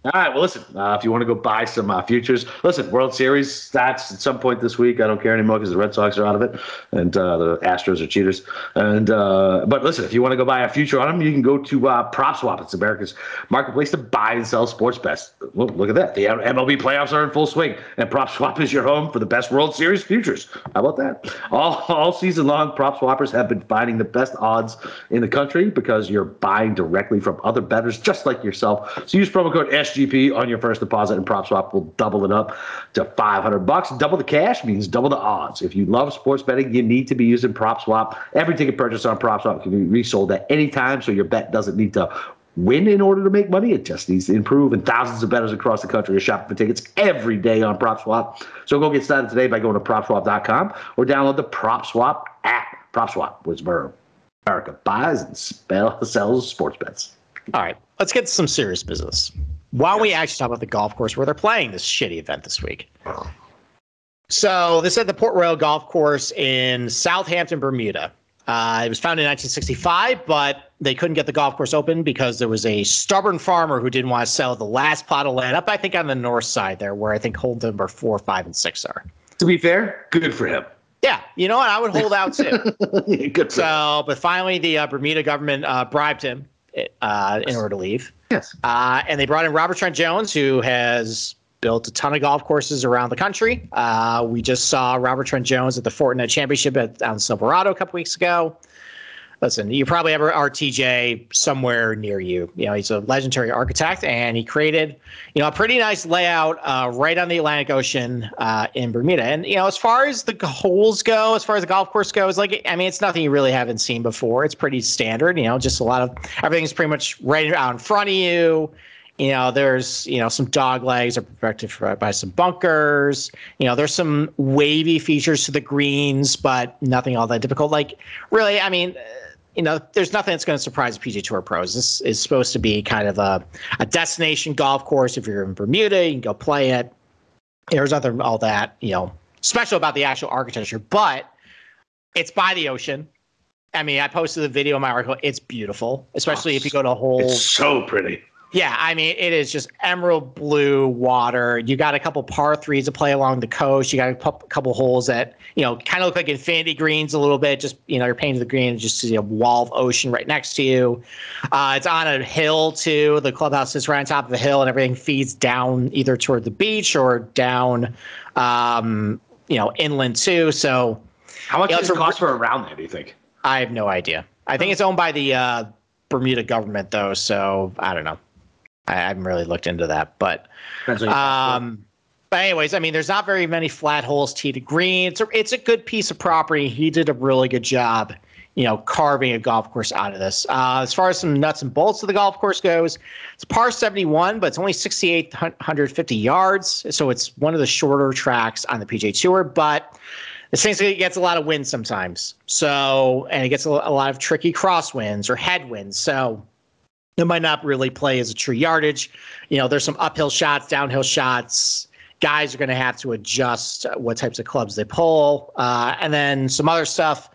Speaker 1: All right. Well, listen. Uh, if you want to go buy some uh, futures, listen. World Series stats at some point this week. I don't care anymore because the Red Sox are out of it, and uh, the Astros are cheaters. And uh, but listen, if you want to go buy a future on them, you can go to uh, PropSwap. It's America's marketplace to buy and sell sports bets. Look, look at that. The MLB playoffs are in full swing, and PropSwap is your home for the best World Series futures. How about that? All all season long, PropSwappers have been finding the best odds in the country because you're buying directly from other bettors just like yourself. So use promo code SGP on your first deposit, and PropSwap will double it up to 500 bucks. Double the cash means double the odds. If you love sports betting, you need to be using PropSwap. Every ticket purchased on PropSwap can be resold at any time, so your bet doesn't need to win in order to make money. It just needs to improve. And thousands of bettors across the country are shopping for tickets every day on PropSwap. So go get started today by going to PropSwap.com or download the PropSwap app. PropSwap was where America buys and spell, sells sports bets.
Speaker 2: All right, let's get some serious business. Why don't we actually talk about the golf course where they're playing this shitty event this week? So this is at the Port Royal Golf Course in Southampton, Bermuda. Uh, it was founded in 1965, but they couldn't get the golf course open because there was a stubborn farmer who didn't want to sell the last plot of land up, I think, on the north side there, where I think hold number four, five, and six are.
Speaker 1: To be fair, good for him.
Speaker 2: Yeah, you know what? I would hold out too. (laughs)
Speaker 1: good for him.
Speaker 2: so, but finally, the uh, Bermuda government uh, bribed him uh, in order to leave.
Speaker 1: Yes.
Speaker 2: Uh, and they brought in Robert Trent Jones, who has built a ton of golf courses around the country. Uh, we just saw Robert Trent Jones at the Fortinet Championship at, in Silverado a couple weeks ago. Listen, you probably have a RTJ somewhere near you. You know, he's a legendary architect, and he created, you know, a pretty nice layout uh, right on the Atlantic Ocean uh, in Bermuda. And you know, as far as the holes go, as far as the golf course goes, like I mean, it's nothing you really haven't seen before. It's pretty standard. You know, just a lot of everything's pretty much right out in front of you. You know, there's you know some dog legs are protected by some bunkers. You know, there's some wavy features to the greens, but nothing all that difficult. Like really, I mean you know, there's nothing that's going to surprise PGA Tour pros. This is supposed to be kind of a, a destination golf course. If you're in Bermuda, you can go play it. There's nothing all that, you know, special about the actual architecture, but it's by the ocean. I mean, I posted the video in my article. It's beautiful, especially if you go to a whole.
Speaker 1: It's so pretty.
Speaker 2: Yeah, I mean, it is just emerald blue water. You got a couple par threes to play along the coast. You got a pu- couple holes that, you know, kind of look like infinity greens a little bit. Just, you know, you're painting the green and just see a wall of ocean right next to you. Uh, it's on a hill, too. The clubhouse sits right on top of the hill, and everything feeds down either toward the beach or down, um, you know, inland, too. So
Speaker 1: How much
Speaker 2: Yeah,
Speaker 1: does
Speaker 2: it's
Speaker 1: it
Speaker 2: a-
Speaker 1: cost for a round there, do you think?
Speaker 2: I have no idea. I think it's owned by the uh, Bermuda government, though. So I don't know. I haven't really looked into that, but
Speaker 1: Depends on your-
Speaker 2: um, but anyways, I mean, there's not very many flat holes tee to green. It's a, it's a good piece of property. He did a really good job, you know, carving a golf course out of this. Uh, as far as some nuts and bolts of the golf course goes, it's par 71, but it's only 6,850 yards. So it's one of the shorter tracks on the PGA Tour, but this thing gets a lot of wind sometimes. So, and it gets a, a lot of tricky crosswinds or headwinds. So, it might not really play as a true yardage. You know, there's some uphill shots, downhill shots. Guys are going to have to adjust what types of clubs they pull. Uh, and then some other stuff.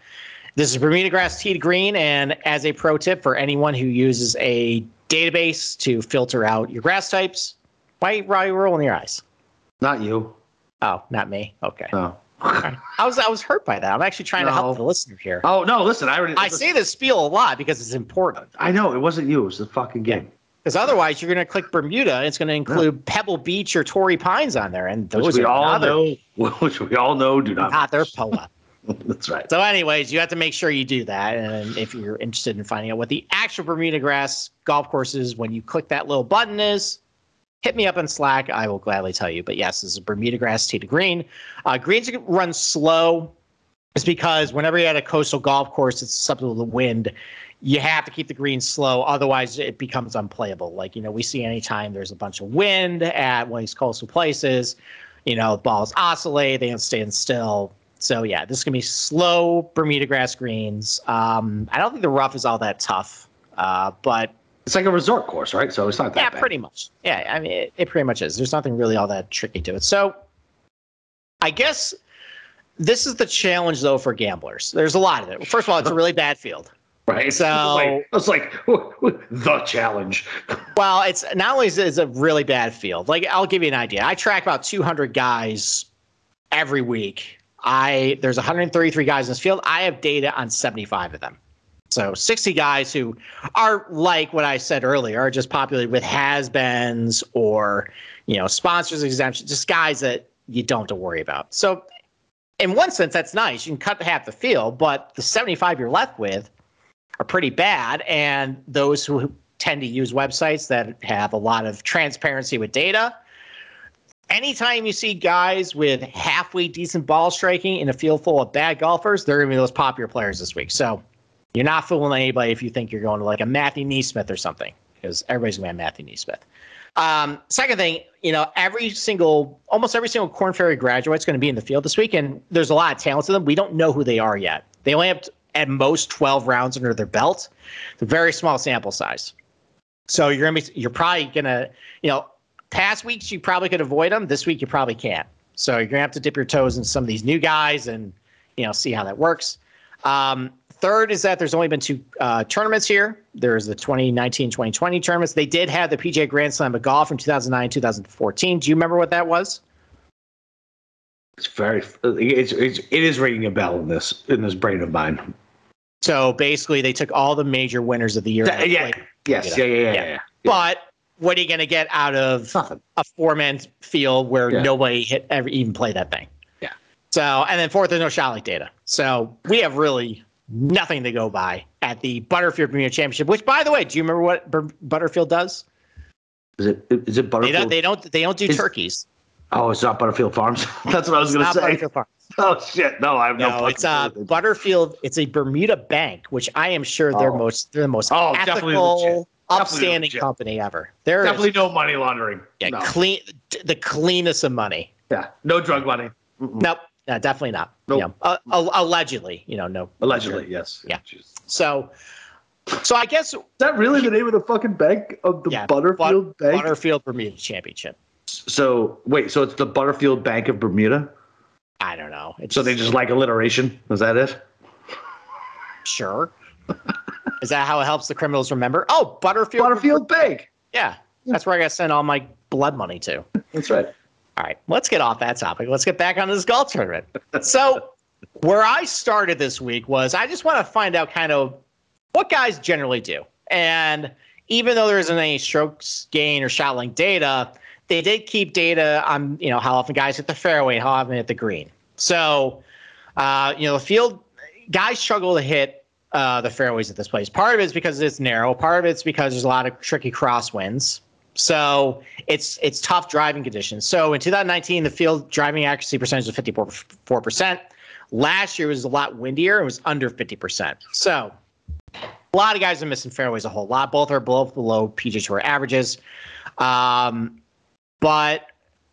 Speaker 2: This is Bermuda grass tee to green. And as a pro tip for anyone who uses a database to filter out your grass types, why, why are you rolling your eyes?
Speaker 1: Not you.
Speaker 2: Oh, not me. Okay.
Speaker 1: No.
Speaker 2: I was I was hurt by that. I'm actually trying to help the listener here.
Speaker 1: Oh no! Listen, I already.
Speaker 2: I say this spiel a lot because it's important.
Speaker 1: I know it wasn't you. It was the fucking game.
Speaker 2: Because otherwise, you're going to click Bermuda. And it's going to include Pebble Beach or Torrey Pines on there, and those
Speaker 1: Which we all know. (laughs) Which we all know do not.
Speaker 2: not their poa.
Speaker 1: That's right.
Speaker 2: So, anyways, you have to make sure you do that. And if you're interested in finding out what the actual Bermuda grass golf course is, when you click that little button is, hit me up on Slack. I will gladly tell you. But yes, this is Bermuda grass tee to green. Uh, greens run slow. is because whenever you're at a coastal golf course, it's susceptible to the wind. You have to keep the greens slow, otherwise it becomes unplayable. Like you know, we see anytime there's a bunch of wind at one of these coastal places, you know, balls oscillate, they don't stand still. So yeah, this is gonna be slow Bermuda grass greens. Um, I don't think the rough is all that tough, uh, but
Speaker 1: It's like a resort course, right? So it's not that
Speaker 2: yeah,
Speaker 1: bad.
Speaker 2: pretty much. Yeah, I mean, it, it pretty much is. There's nothing really all that tricky to it. So, I guess this is the challenge though for gamblers. There's a lot of it. First of all, it's a really bad field. (laughs)
Speaker 1: right? It's
Speaker 2: So-
Speaker 1: like, it's like (laughs) the challenge. (laughs)
Speaker 2: Well, it's not only is it a really bad field. Like I'll give you an idea. I track about 200 guys every week. I there's 133 guys in this field. I have data on 75 of them. So 60 guys who are like what I said earlier, are just populated with has-beens or you know sponsors exemptions, just guys that you don't have to worry about. So in one sense, that's nice. You can cut half the field, but the 75 you're left with are pretty bad. And those who tend to use websites that have a lot of transparency with data. Anytime you see guys with halfway decent ball striking in a field full of bad golfers, they're going to be those popular players this week. So you're not fooling anybody if you think you're going to like a Matthew NeSmith or something, because everybody's going to have Matthew NeSmith. Um, second thing, you know, every single, almost every single Corn Ferry graduate is going to be in the field this week, and there's a lot of talent to them. We don't know who they are yet. They only have at most 12 rounds under their belt. It's a very small sample size. So you're gonna be, you're probably gonna, you know, past weeks you probably could avoid them. This week you probably can't. So you're gonna have to dip your toes in some of these new guys and, you know, see how that works. Um, third is that there's only been two uh, tournaments here. There's the 2019-2020 tournaments. They did have the PGA Grand Slam of golf from 2009 2014. Do you remember what that was?
Speaker 1: It's very. It's, it's it is ringing a bell in this in this brain of mine.
Speaker 2: So basically, they took all the major winners of the year.
Speaker 1: Yeah, yeah, yes, yeah, yeah, yeah, yeah. yeah.
Speaker 2: But what are you going to get out of
Speaker 1: Nothing.
Speaker 2: a four man field where
Speaker 1: Yeah.
Speaker 2: nobody hit ever even play that thing?
Speaker 1: Yeah.
Speaker 2: So, and then fourth, there's no shot link data. So we have really nothing to go by at the Butterfield Premier Championship. Which, by the way, do you remember what Butterfield does?
Speaker 1: Is it is it
Speaker 2: They
Speaker 1: Butterfield?
Speaker 2: don't. They don't. They don't do
Speaker 1: Is-
Speaker 2: turkeys.
Speaker 1: oh, it's not Butterfield Farms. (laughs) That's what I was going to say.
Speaker 2: Butterfield Farms. (laughs)
Speaker 1: Oh shit! No, I have no.
Speaker 2: No, it's uh,
Speaker 1: clue.
Speaker 2: Butterfield. It's a Bermuda bank, which I am sure they're
Speaker 1: Oh.
Speaker 2: most they're the most
Speaker 1: Oh,
Speaker 2: ethical, upstanding company ever. They're
Speaker 1: definitely no money laundering.
Speaker 2: yeah,
Speaker 1: no.
Speaker 2: clean, the cleanest of money.
Speaker 1: yeah, no drug money. Mm-mm.
Speaker 2: Nope, no, definitely not.
Speaker 1: Nope.
Speaker 2: You know, uh, allegedly, you know, no.
Speaker 1: Allegedly, yes.
Speaker 2: Yeah.
Speaker 1: Jeez.
Speaker 2: So, so I guess
Speaker 1: that really the name of the fucking bank of the
Speaker 2: yeah,
Speaker 1: Butterfield
Speaker 2: But-
Speaker 1: Bank?
Speaker 2: Butterfield Bermuda Championship.
Speaker 1: so wait, so it's the Butterfield Bank of Bermuda?
Speaker 2: I don't know. It's
Speaker 1: So they just like alliteration? Is that it?
Speaker 2: sure. (laughs) Is that how it helps the criminals remember? Oh, Butterfield.
Speaker 1: Butterfield Bank.
Speaker 2: Yeah, that's where I got to send all my blood money to.
Speaker 1: That's right.
Speaker 2: All right, let's get off that topic. Let's get back on this golf tournament. So, where I started this week was I just want to find out kind of what guys generally do. And even though there isn't any strokes gain or shot link data, they did keep data on you know how often guys hit the fairway, how often they hit the green. So, uh, you know, the field guys struggle to hit uh, the fairways at this place. Part of it is because it's narrow. Part of it's because there's a lot of tricky crosswinds. So it's it's tough driving conditions. So in 2019, the field driving accuracy percentage was 54 percent. Last year was a lot windier. It was under 50 percent. So a lot of guys are missing fairways a whole lot. Both are below below PGA Tour averages. Um, but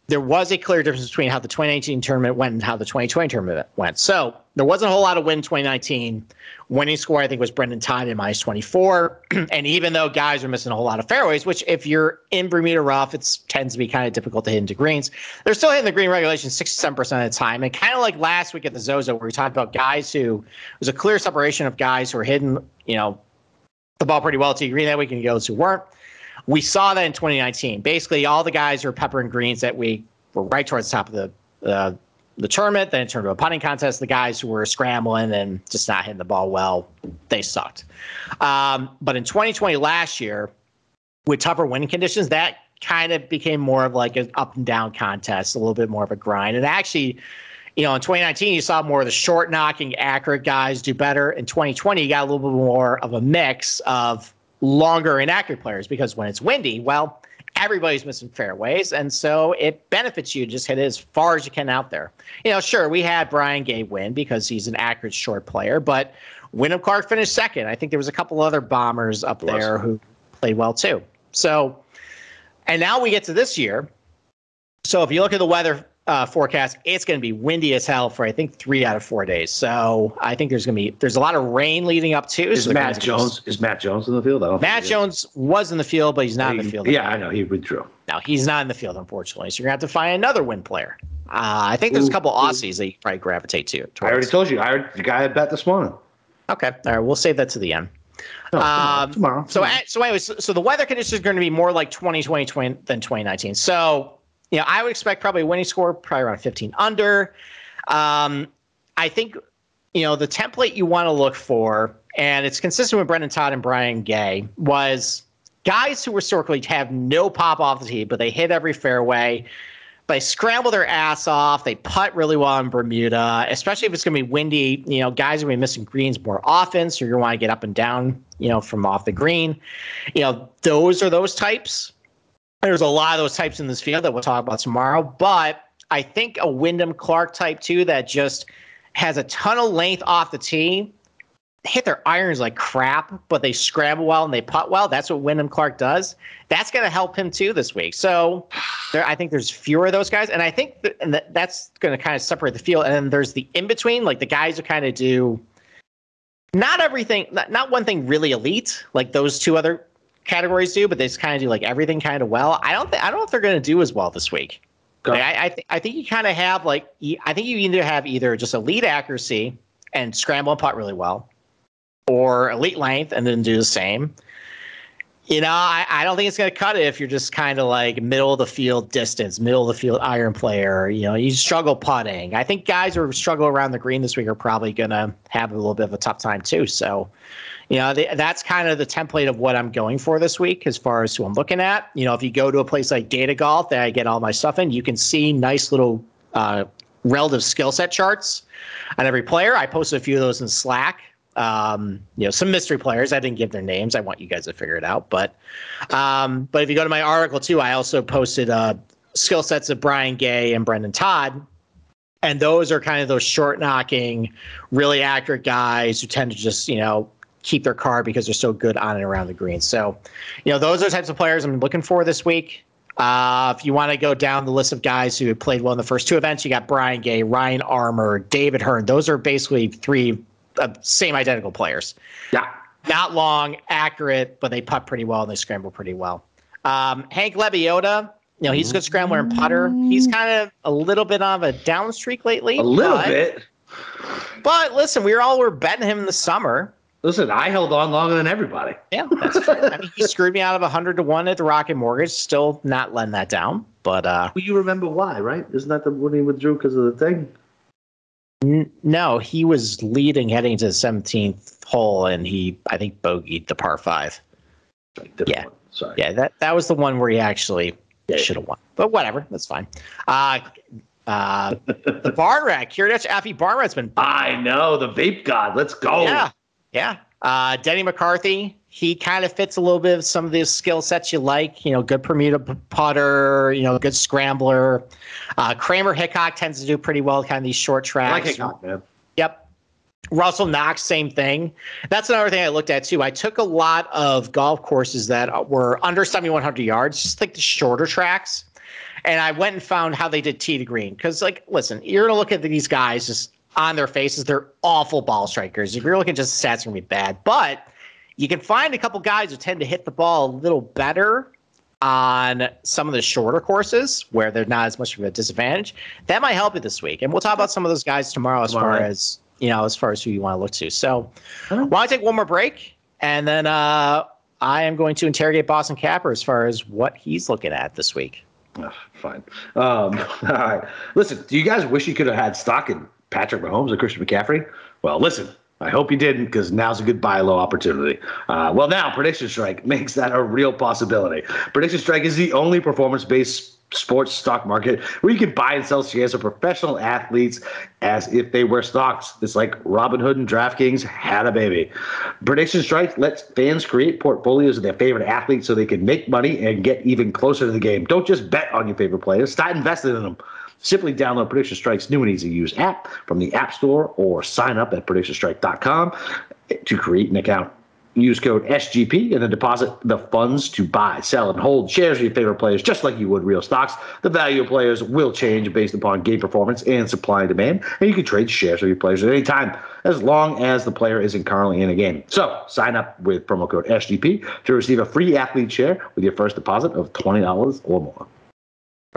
Speaker 2: there was a clear difference between how the 2019 tournament went and how the 2020 tournament went. So there wasn't a whole lot of win 2019. Winning score, I think, was Brendan Todd in minus 24. (clears throat) and even though guys are missing a whole lot of fairways, which if you're in Bermuda rough, it tends to be kind of difficult to hit into greens. They're still hitting the green regulation 67% of the time. And kind of like last week at the Zozo, where we talked about guys who was a clear separation of guys who are hitting, you know, the ball pretty well to green that week and those who weren't. We saw that in 2019. Basically, all the guys who were and greens that we were right towards the top of the uh, the tournament. Then it turned to a putting contest. The guys who were scrambling and just not hitting the ball well, they sucked. Um, but in 2020, last year, with tougher winning conditions, that kind of became more of like an up and down contest, a little bit more of a grind. And actually, you know, in 2019, you saw more of the short knocking, accurate guys do better. In 2020, you got a little bit more of a mix of longer inaccurate players because when it's windy, well, everybody's missing fairways, and so it benefits you to just hit it as far as you can out there. You know, sure, we had Brian Gay win because he's an accurate short player, but Wyndham Clark finished second. I think there was a couple other bombers up there who played well too. So, and now we get to this year. So if you look at the weather uh, forecast, it's going to be windy as hell for I think three out of four days. So I think there's going to be there's a lot of rain leading up to.
Speaker 1: Is
Speaker 2: so
Speaker 1: Matt Jones is Matt Jones in the field? I don't
Speaker 2: Matt Jones was in the field, but he's not
Speaker 1: he,
Speaker 2: in the field.
Speaker 1: Yeah, I know he withdrew.
Speaker 2: No, he's not in the field, unfortunately. So you're going to have to find another win player. Uh, I think there's a couple Aussies that you probably gravitate to.
Speaker 1: Towards. I already told you. I heard the guy I bet this morning.
Speaker 2: Okay, all right. We'll save that to the end.
Speaker 1: No, tomorrow, um, tomorrow,
Speaker 2: tomorrow. So, so anyways, so the weather conditions are going to be more like 2020 than 2019. So you know, I would expect probably a winning score, probably around 15 under. Um, I think, you know, the template you want to look for, and it's consistent with Brendon Todd and Brian Gay, was guys who historically have no pop off the tee, but they hit every fairway. They scramble their ass off. They putt really well in Bermuda, especially if it's going to be windy. You know, guys are going to be missing greens more often, so you're going to want to get up and down, you know, from off the green. You know, those are those types there's a lot of those types in this field that we'll talk about tomorrow. But I think a Wyndham Clark type too that just has a ton of length off the tee, hit their irons like crap, but they scramble well and they putt well. That's what Wyndham Clark does. That's going to help him too this week. So there, I think there's fewer of those guys, and I think that, and that, that's going to kind of separate the field. And then there's the in between, like the guys who kind of do not everything, not, not one thing really elite, like those two other categories do, but they just kind of do like everything kind of well. I don't think I don't know if they're going to do as well this week. Like, I I, th- I think you kind of have like I think you either have either just elite accuracy and scramble and putt really well, or elite length and then do the same. You know, I, I don't think it's going to cut it if you're just kind of like middle of the field distance, middle of the field iron player. You know, you struggle putting. I think guys who struggle around the green this week are probably going to have a little bit of a tough time too. So, you know, the, that's kind of the template of what I'm going for this week as far as who I'm looking at. You know, if you go to a place like Data Golf that I get all my stuff in, you can see nice little uh, relative skill set charts on every player. I posted a few of those in Slack. Um, you know, some mystery players. I didn't give their names. I want you guys to figure it out. But, um, but if you go to my article too, I also posted uh, skill sets of Brian Gay and Brendon Todd and those are kind of those short knocking, really accurate guys who tend to just you know keep their card because they're so good on and around the green. So, you know, those are the types of players I'm looking for this week. Uh, if you want to go down the list of guys who played well in the first two events, you got Brian Gay, Ryan Armour, David Hearn. Those are basically three uh, same identical players.
Speaker 1: Yeah.
Speaker 2: Not long, accurate, but they putt pretty well and they scramble pretty well. Um, Hank Lebioda, you know, he's a good scrambler and putter. He's kind of a little bit on a down streak lately.
Speaker 1: A little bit.
Speaker 2: But listen, we were all were betting him in the summer.
Speaker 1: Listen, I held on longer than everybody.
Speaker 2: Yeah, that's true. I mean, he screwed me out of a hundred to one at the Rocket Mortgage. Still not letting that down. But uh,
Speaker 1: well, you remember why, right? Isn't that the when he withdrew because of the thing?
Speaker 2: No, he was leading heading to the seventeenth hole, and he I think bogeyed the par five. yeah,
Speaker 1: one. sorry.
Speaker 2: Yeah, that that was the one where he actually yeah, should have won. But whatever, that's fine. Uh, uh, the (laughs) barn rat, Kiradech Aphibarnrat's been.
Speaker 1: I know the vape god. Let's go.
Speaker 2: Yeah, yeah. Uh, Denny McCarthy, he kind of fits a little bit of some of these skill sets you like. You know, good Bermuda putter, you know, good scrambler. Uh, Kramer Hickok tends to do pretty well, kind of these short tracks. I
Speaker 1: like Hickok, man.
Speaker 2: Yep. Russell Knox, same thing. That's another thing I looked at too. I took a lot of golf courses that were under 7,100 yards, just like the shorter tracks. And I went and found how they did tee to green. Because, like, listen, you're going to look at these guys just on their faces. They're awful ball strikers. If you're looking just stats, are gonna be bad. But you can find a couple guys who tend to hit the ball a little better on some of the shorter courses where they're not as much of a disadvantage. That might help you this week. And we'll talk about some of those guys tomorrow as far as you know, as far as who you want to look to. So why don't I take one more break and then uh, I am going to interrogate Boston Capper as far as what he's looking at this week.
Speaker 1: Oh, fine. Um, (laughs) all right. Listen, do you guys wish you could have had stock in Patrick Mahomes and Christian McCaffrey? Well, listen, I hope you didn't, because now's a good buy low opportunity. Uh, well, now Prediction Strike (laughs) makes that a real possibility. Prediction Strike is the only performance based sports stock market where you can buy and sell shares of professional athletes as if they were stocks. It's like Robinhood and DraftKings had a baby. Prediction Strike lets fans create portfolios of their favorite athletes so they can make money and get even closer to the game. Don't just bet on your favorite players, start investing in them. Simply download Prediction Strike's new and easy to use app from the App Store or sign up at predictionstrike.com to create an account. Use code SGP and then deposit the funds to buy, sell, and hold shares of your favorite players just like you would real stocks. The value of players will change based upon game performance and supply and demand, and you can trade shares of your players at any time as long as the player isn't currently in a game. So sign up with promo code SGP to receive a free athlete share with your first deposit of $20 or more.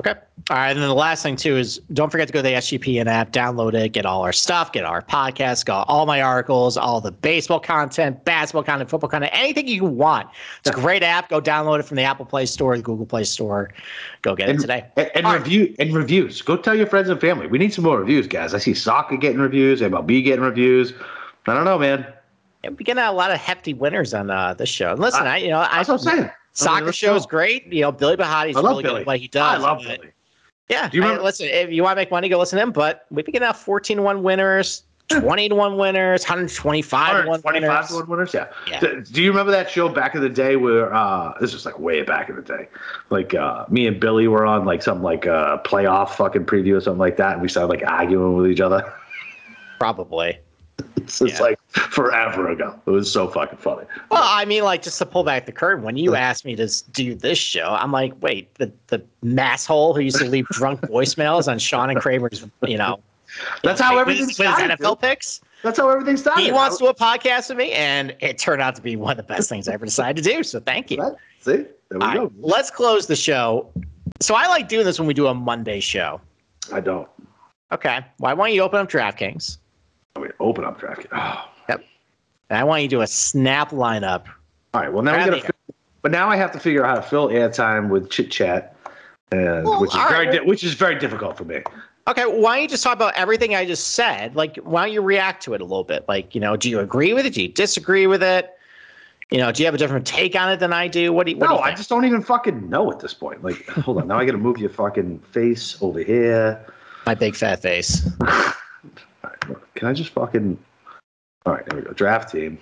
Speaker 2: Okay. All right. And then the last thing too is don't forget to go to the SGPN app, download it, get all our stuff, get our podcast, got all my articles, all the baseball content, basketball content, football content, anything you want. It's a great app. Go download it from the Apple Play Store, the Google Play Store. Go get
Speaker 1: and,
Speaker 2: it today.
Speaker 1: And, and review right. and reviews. Go tell your friends and family. We need some more reviews, guys. I see soccer getting reviews, MLB getting reviews. I don't know, man.
Speaker 2: Yeah, we get a lot of hefty winners on uh, this show. And listen, I, I you know,
Speaker 1: I, what I'm saying.
Speaker 2: Soccer I show is great. You know, Billy Bahati's really
Speaker 1: Billy.
Speaker 2: good at what he does.
Speaker 1: I love Billy.
Speaker 2: Yeah. Do you remember? I, listen, if you want to make money, go listen to him. But we've been getting out 14 to 1 winners, 20 to 1 winners, 125 to 1 winners.
Speaker 1: to 1 winners, yeah. yeah. Do, do, you remember that show back in the day where, uh, this was like way back in the day, like uh, me and Billy were on like some like uh, playoff fucking preview or something like that. And we started like arguing with each other.
Speaker 2: Probably.
Speaker 1: It's, yeah. like forever ago. It was so fucking funny.
Speaker 2: Well, I mean, like just to pull back the curtain, when you asked me to do this show, I'm like, wait, the the masshole who used to leave drunk (laughs) voicemails on Sean and Kramer's, you know.
Speaker 1: That's how everything with, started.
Speaker 2: With NFL picks.
Speaker 1: That's how everything started.
Speaker 2: He wants to do a podcast with me, and it turned out to be one of the best things I ever decided to do. So thank you.
Speaker 1: See, there we All go. Right,
Speaker 2: let's close the show. So I like doing this when we do a Monday show.
Speaker 1: I don't.
Speaker 2: Okay. Why don't you open up DraftKings?
Speaker 1: I mean, open up DraftKings. Oh.
Speaker 2: Yep. And I want you to do a snap lineup.
Speaker 1: All right. Well, now we got to. But now I have to figure out how to fill airtime with chit chat, and well, which is very right. di- which is very difficult for me.
Speaker 2: Okay, why don't you just talk about everything I just said? Like, why don't you react to it a little bit? Like, you know, do you agree with it? Do you disagree with it? You know, do you have a different take on it than I do? What do you? What
Speaker 1: no,
Speaker 2: do you
Speaker 1: I just don't even fucking know at this point. Like, hold on, now I got to move your fucking face over here.
Speaker 2: My big fat face. (laughs)
Speaker 1: can I just fucking? All right, there we go. Draft team.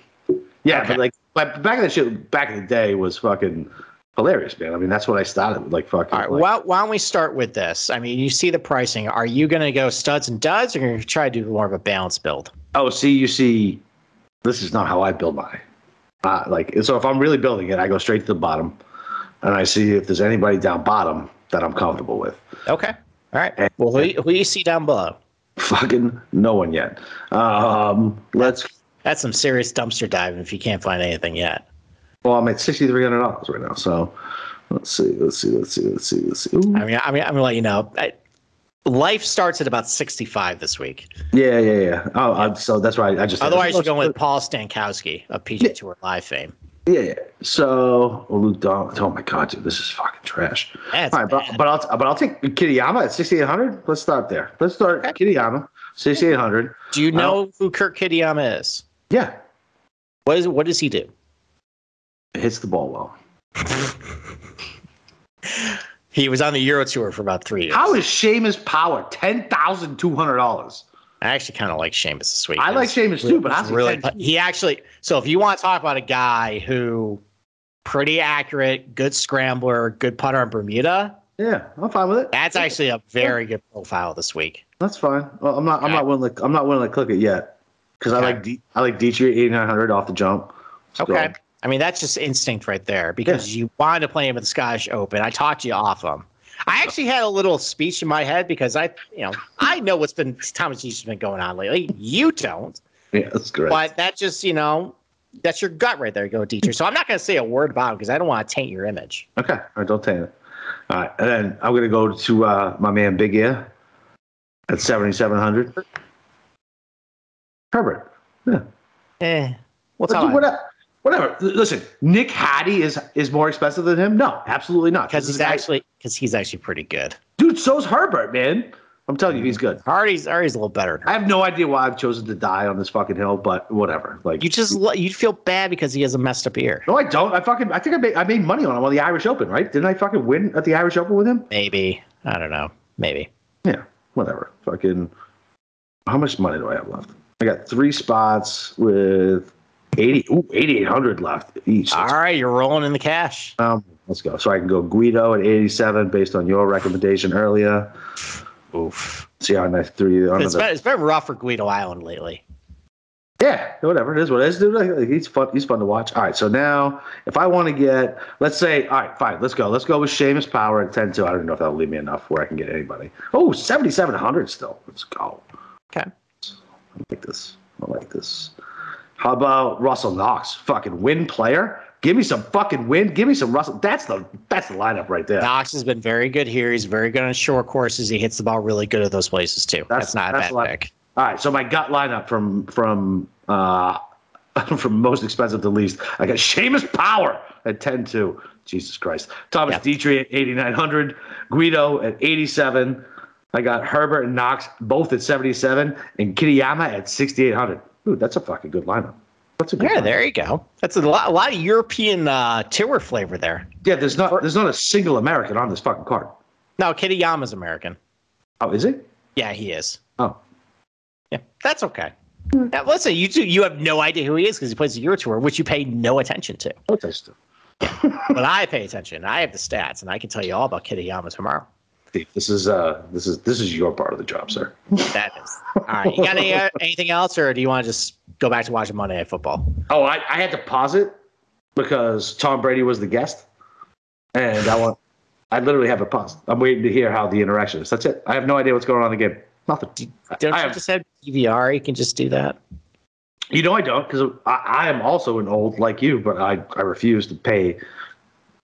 Speaker 1: Yeah, okay. but like, but back in the shit, back in the day was fucking hilarious, man. I mean, that's what I started with, like fucking.
Speaker 2: All right,
Speaker 1: like,
Speaker 2: well, why don't we start with this? I mean, you see the pricing. Are you going to go studs and duds, or are you going to try to do more of a balanced build?
Speaker 1: Oh, see, you see, this is not how I build my. Uh, like, so if I'm really building it, I go straight to the bottom, and I see if there's anybody down bottom that I'm comfortable with.
Speaker 2: Okay. All right. And, well, who, who you see down below?
Speaker 1: Fucking no one yet. Um, let's.
Speaker 2: That's some serious dumpster diving if you can't find anything yet.
Speaker 1: Well, I'm at sixty three hundred dollars right now. So let's see, let's see, let's see, let's see, let's see. Ooh.
Speaker 2: I mean, I mean, I'm gonna let you know. I, life starts at about sixty five this week.
Speaker 1: Yeah, yeah, yeah. Oh, yeah. so that's right. I just.
Speaker 2: Otherwise, you're going with Paul Stankowski of PGA yeah. Tour Live fame.
Speaker 1: Yeah. So oh, Luke Donald. Oh my God, dude, this is fucking trash.
Speaker 2: That's All right,
Speaker 1: but, but I'll but I'll take Kitayama at sixty eight hundred. Let's start there. Let's start okay. Kitayama sixty eight hundred.
Speaker 2: Do you know who Kurt Kitayama is?
Speaker 1: Yeah.
Speaker 2: What is what does he do?
Speaker 1: It hits the ball well.
Speaker 2: he was on the Euro Tour for about three years.
Speaker 1: How is Seamus Power ten thousand two hundred dollars?
Speaker 2: I actually kind of like Seamus this week.
Speaker 1: I like Seamus too, but I
Speaker 2: really he actually. So if you want to talk about a guy who pretty accurate, good scrambler, good putter on Bermuda.
Speaker 1: Yeah, I'm fine with it.
Speaker 2: That's actually a very good profile this week.
Speaker 1: That's fine. Well, I'm not. Okay. I'm not willing. To, I'm not willing to click it yet because okay. I like. D, I like Detry 8900 off the jump.
Speaker 2: Let's okay. I mean, that's just instinct right there because yeah. you wanted to play him at the Scottish Open. I talked you off him. I actually had a little speech in my head because I, you know, I know what's been Thomas East's been going on lately. You don't.
Speaker 1: Yeah, that's great.
Speaker 2: But that just, you know, that's your gut right there, You go teacher. So I'm not going to say a word about it because I don't want to taint your image.
Speaker 1: Okay, all right, don't taint it. All right, and then I'm going to go to uh, my man Big Ear at 7,700. Herbert. Yeah.
Speaker 2: Eh. What's up?
Speaker 1: Whatever. Listen, Nick Hardy is is more expensive than him. No, absolutely not.
Speaker 2: Because he's actually because he's actually pretty good.
Speaker 1: Dude, so's Herbert, man. I'm telling you, he's good.
Speaker 2: Hardy's Hardy's a little better.
Speaker 1: I have no idea why I've chosen to die on this fucking hill, but whatever. Like
Speaker 2: You just you feel bad because he has a messed up ear.
Speaker 1: no, I don't. I fucking I think I made I made money on him on the Irish Open, right? Didn't I fucking win at the Irish Open with him?
Speaker 2: Maybe I don't know. Maybe.
Speaker 1: Yeah, whatever. Fucking. How much money do I have left? I got three spots with 80, ooh, 8,800 left each.
Speaker 2: All right, you're rolling in the cash.
Speaker 1: Um, let's go. So I can go Guido at 87 based on your recommendation earlier.
Speaker 2: Oof.
Speaker 1: See how nice three.
Speaker 2: It's
Speaker 1: Another,
Speaker 2: been, it's been rough for Guido Island lately.
Speaker 1: yeah, whatever. It is what it is, dude. Like, He's fun. He's fun to watch. All right. So now, if I want to get, let's say, all right, fine. Let's go. Let's go with Seamus Power at 10 2. I don't know if that'll leave me enough where I can get anybody. Oh, 7,700 still. Let's go.
Speaker 2: Okay.
Speaker 1: I like this. I like this. How about Russell Knox? Fucking win player. Give me some fucking win. Give me some Russell. That's the that's the lineup right there.
Speaker 2: Knox has been very good here. He's very good on short courses. He hits the ball really good at those places too.
Speaker 1: That's-
Speaker 2: That's, not
Speaker 1: that's
Speaker 2: a bad pick.
Speaker 1: All right, so my gut lineup from from uh (laughs) from most expensive to least. I got Seamus Power at 10-2. Jesus Christ. Thomas
Speaker 2: Yeah.
Speaker 1: Detry at 8900, Guido at 87. I got Herbert and Knox both at 77 and Kitayama at 6800. Ooh, that's a fucking good lineup. That's a good
Speaker 2: Yeah,
Speaker 1: lineup.
Speaker 2: there you go. That's a lot, a lot of European uh, tour flavor there.
Speaker 1: Yeah, there's not there's not a single American on this fucking card.
Speaker 2: No, Kitayama's American.
Speaker 1: Oh, is he?
Speaker 2: Yeah, he is.
Speaker 1: Oh.
Speaker 2: Yeah, that's okay. Now, listen, you two, you have no idea who he is because he plays the Euro Tour, which you pay no attention to.
Speaker 1: What does?
Speaker 2: But I pay attention. I have the stats, and I can tell you all about Kitayama tomorrow.
Speaker 1: This is uh this is this is your part of the job, sir. (laughs)
Speaker 2: That is. All right. You got any, uh, anything else, or do you want to just go back to watching Monday Night Football?
Speaker 1: Oh, I, I had to pause it because Tom Brady was the guest, and I want I literally have it paused. I'm waiting to hear how the interaction is. That's it. I have no idea what's going on in the game. Nothing.
Speaker 2: Don't
Speaker 1: I
Speaker 2: you
Speaker 1: have-
Speaker 2: just have DVR? You can just do that.
Speaker 1: You know I don't because I, I am also an old like you, but I, I refuse to pay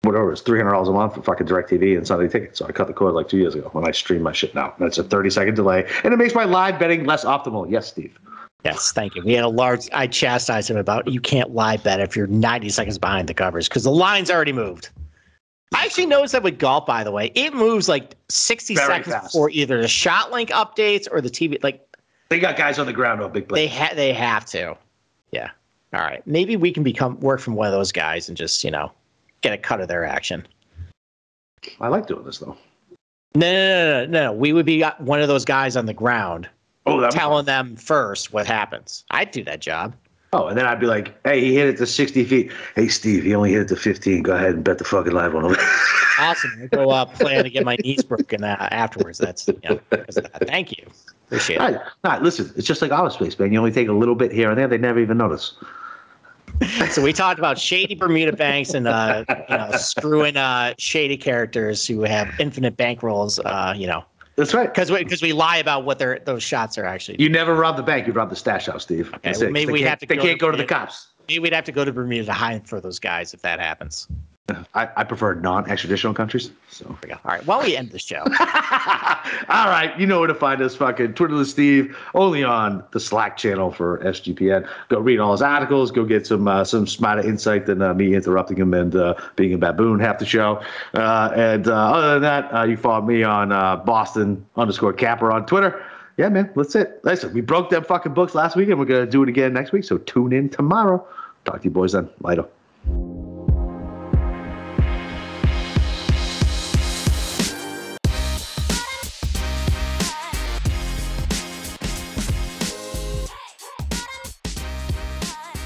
Speaker 1: whatever it's three hundred dollars a month for fucking DirecTV and Sunday ticket. So I cut the cord like two years ago when I stream my shit now. That's a thirty second delay, and it makes my live betting less optimal. Yes, Steve.
Speaker 2: Yes, thank you. We had a large. I chastised him about you can't live bet if you're 90 seconds behind the covers because the line's already moved. I actually noticed that with golf, by the way, it moves like 60
Speaker 1: Very
Speaker 2: seconds
Speaker 1: fast.
Speaker 2: before either the shot link updates or the TV. Like
Speaker 1: They got guys on the ground on big
Speaker 2: they
Speaker 1: play.
Speaker 2: ha- they have to. Yeah. All right. Maybe we can become work from one of those guys and just you know get a cut of their action.
Speaker 1: I like doing this though.
Speaker 2: No, no, no, no, no. We would be one of those guys on the ground
Speaker 1: Oh,
Speaker 2: telling them first what happens. I'd do that job.
Speaker 1: Oh, and then I'd be like, "Hey, he hit it to sixty feet. Hey, Steve, he only hit it to fifteen. Go ahead and bet the fucking live on him." (laughs)
Speaker 2: Awesome. I go up plan to get my knees broken uh, afterwards. That's you know, that. thank you. Appreciate it.
Speaker 1: right, all right, listen, it's just like Outer Space, man. You only take a little bit here and there; they never even notice.
Speaker 2: So we talked about shady Bermuda banks and uh, you know, screwing uh, shady characters who have infinite bankrolls. Uh, you know,
Speaker 1: That's right.
Speaker 2: because we because we lie about what their those shots are actually.
Speaker 1: You never rob the bank; you rob the stash house, Steve. That's
Speaker 2: well, maybe
Speaker 1: they
Speaker 2: we have to
Speaker 1: They
Speaker 2: go
Speaker 1: can't
Speaker 2: to
Speaker 1: go to the
Speaker 2: the-
Speaker 1: cops.
Speaker 2: Maybe we'd have to go to Bermuda to hide for those guys if that happens.
Speaker 1: I, I prefer non-extraditional countries. So.
Speaker 2: There we go. All right. While we end the show? (laughs)
Speaker 1: All right, you know where to find us. Fucking Twitter Twitterless Steve, only on the Slack channel for SGPN. Go read all his articles. Go get some uh, some smarter insight than uh, me interrupting him and uh, being a baboon half the show. Uh, and uh, other than that, uh, you follow me on uh, Boston underscore Capper on Twitter. Yeah, man, that's it. Listen, we broke them fucking books last week, and we're gonna do it again next week. So tune in tomorrow. Talk to you boys then. Later.